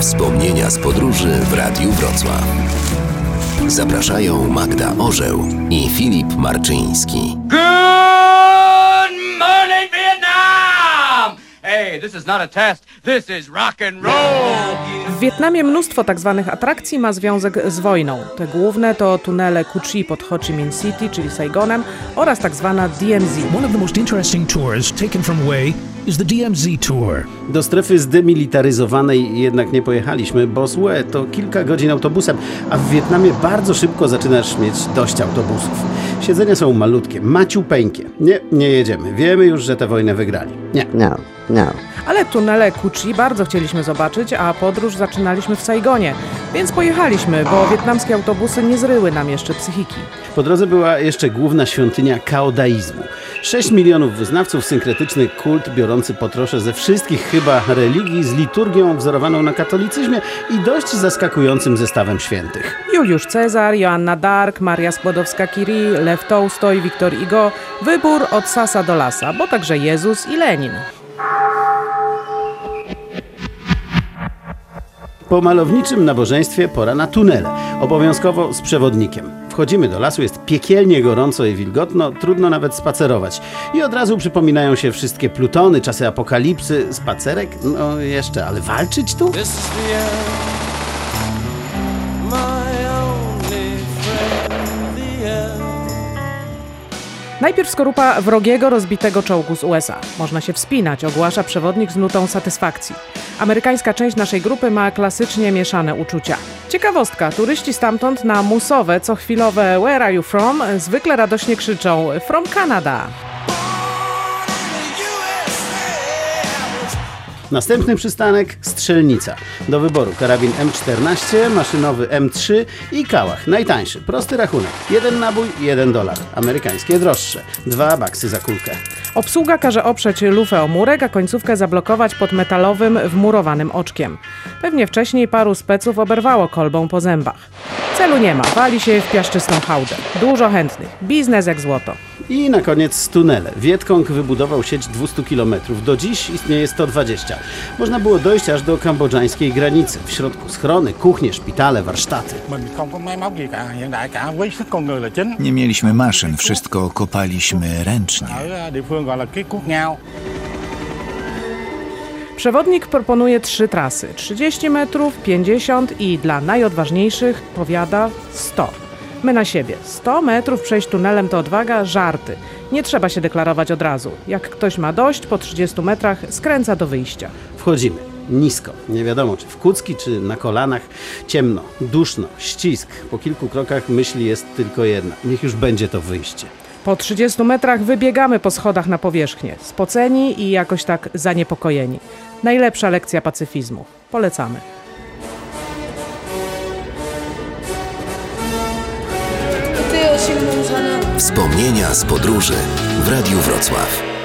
Wspomnienia z podróży w Radiu Wrocław. Zapraszają Magda Orzeł i Filip Marczyński. Good morning, Vietnam! W Wietnamie mnóstwo tak zwanych atrakcji ma związek z wojną. Te główne to tunele Cu Chi pod Ho Chi Minh City, czyli Saigonem, oraz tak zwana DMZ. One of the most interesting tours taken from Hue is the DMZ tour. Do strefy zdemilitaryzowanej jednak nie pojechaliśmy, bo złe to kilka godzin autobusem, a w Wietnamie bardzo szybko zaczynasz mieć dość autobusów. Siedzenia są malutkie, maciupeńkie. Nie, nie jedziemy. Wiemy już, że tę wojnę wygrali. Nie. No, no. Ale tunele Cu Chi bardzo chcieliśmy zobaczyć, a podróż zaczynaliśmy w Saigonie. Więc pojechaliśmy, bo wietnamskie autobusy nie zryły nam jeszcze psychiki. Po drodze była jeszcze główna świątynia kaodaizmu. 6 milionów wyznawców, synkretyczny kult biorący potrosze ze wszystkich chyba religii z liturgią wzorowaną na katolicyzmie i dość zaskakującym zestawem świętych. Juliusz Cezar, Joanna Dark, Maria Skłodowska-Curie, Lew Tołstoj, Wiktor Igo. Wybór od sasa do lasa, bo także Jezus i Lenin. Po malowniczym nabożeństwie pora na tunele, obowiązkowo z przewodnikiem. Wchodzimy do lasu, jest piekielnie gorąco i wilgotno, trudno nawet spacerować. I od razu przypominają się wszystkie plutony, czasy apokalipsy, spacerek? No jeszcze, ale walczyć tu? This is the end. My Najpierw skorupa wrogiego, rozbitego czołgu z USA. Można się wspinać, ogłasza przewodnik z nutą satysfakcji. Amerykańska część naszej grupy ma klasycznie mieszane uczucia. Ciekawostka, turyści stamtąd na musowe, co chwilowe Where are you from? zwykle radośnie krzyczą From Canada. Następny przystanek Strzelnica. Do wyboru karabin M14, maszynowy M3 i kałach. Najtańszy, prosty rachunek. Jeden nabój, jeden dolar. Amerykańskie droższe. Dwa baksy za kulkę. Obsługa każe oprzeć lufę o murek, a końcówkę zablokować pod metalowym, wmurowanym oczkiem. Pewnie wcześniej paru speców oberwało kolbą po zębach. Celu nie ma, wali się w piaszczystą hałdę. Dużo chętnych, biznes jak złoto. I na koniec tunele. Wietkong wybudował sieć 200 km. Do dziś istnieje 120. Można było dojść aż do kambodżańskiej granicy. W środku schrony, kuchnie, szpitale, warsztaty. Nie mieliśmy maszyn, wszystko kopaliśmy ręcznie. Przewodnik proponuje trzy trasy: 30 metrów, 50 i dla najodważniejszych powiada 100. My na siebie. 100 metrów przejść tunelem to odwaga, żarty. Nie trzeba się deklarować od razu. Jak ktoś ma dość, po 30 metrach skręca do wyjścia. Wchodzimy. Nisko. Nie wiadomo, czy w kucki, czy na kolanach. Ciemno, duszno, ścisk. Po kilku krokach myśli jest tylko jedna. Niech już będzie to wyjście. Po 30 metrach wybiegamy po schodach na powierzchnię. Spoceni i jakoś tak zaniepokojeni. Najlepsza lekcja pacyfizmu. Polecamy. Wspomnienia z podróży w Radiu Wrocław.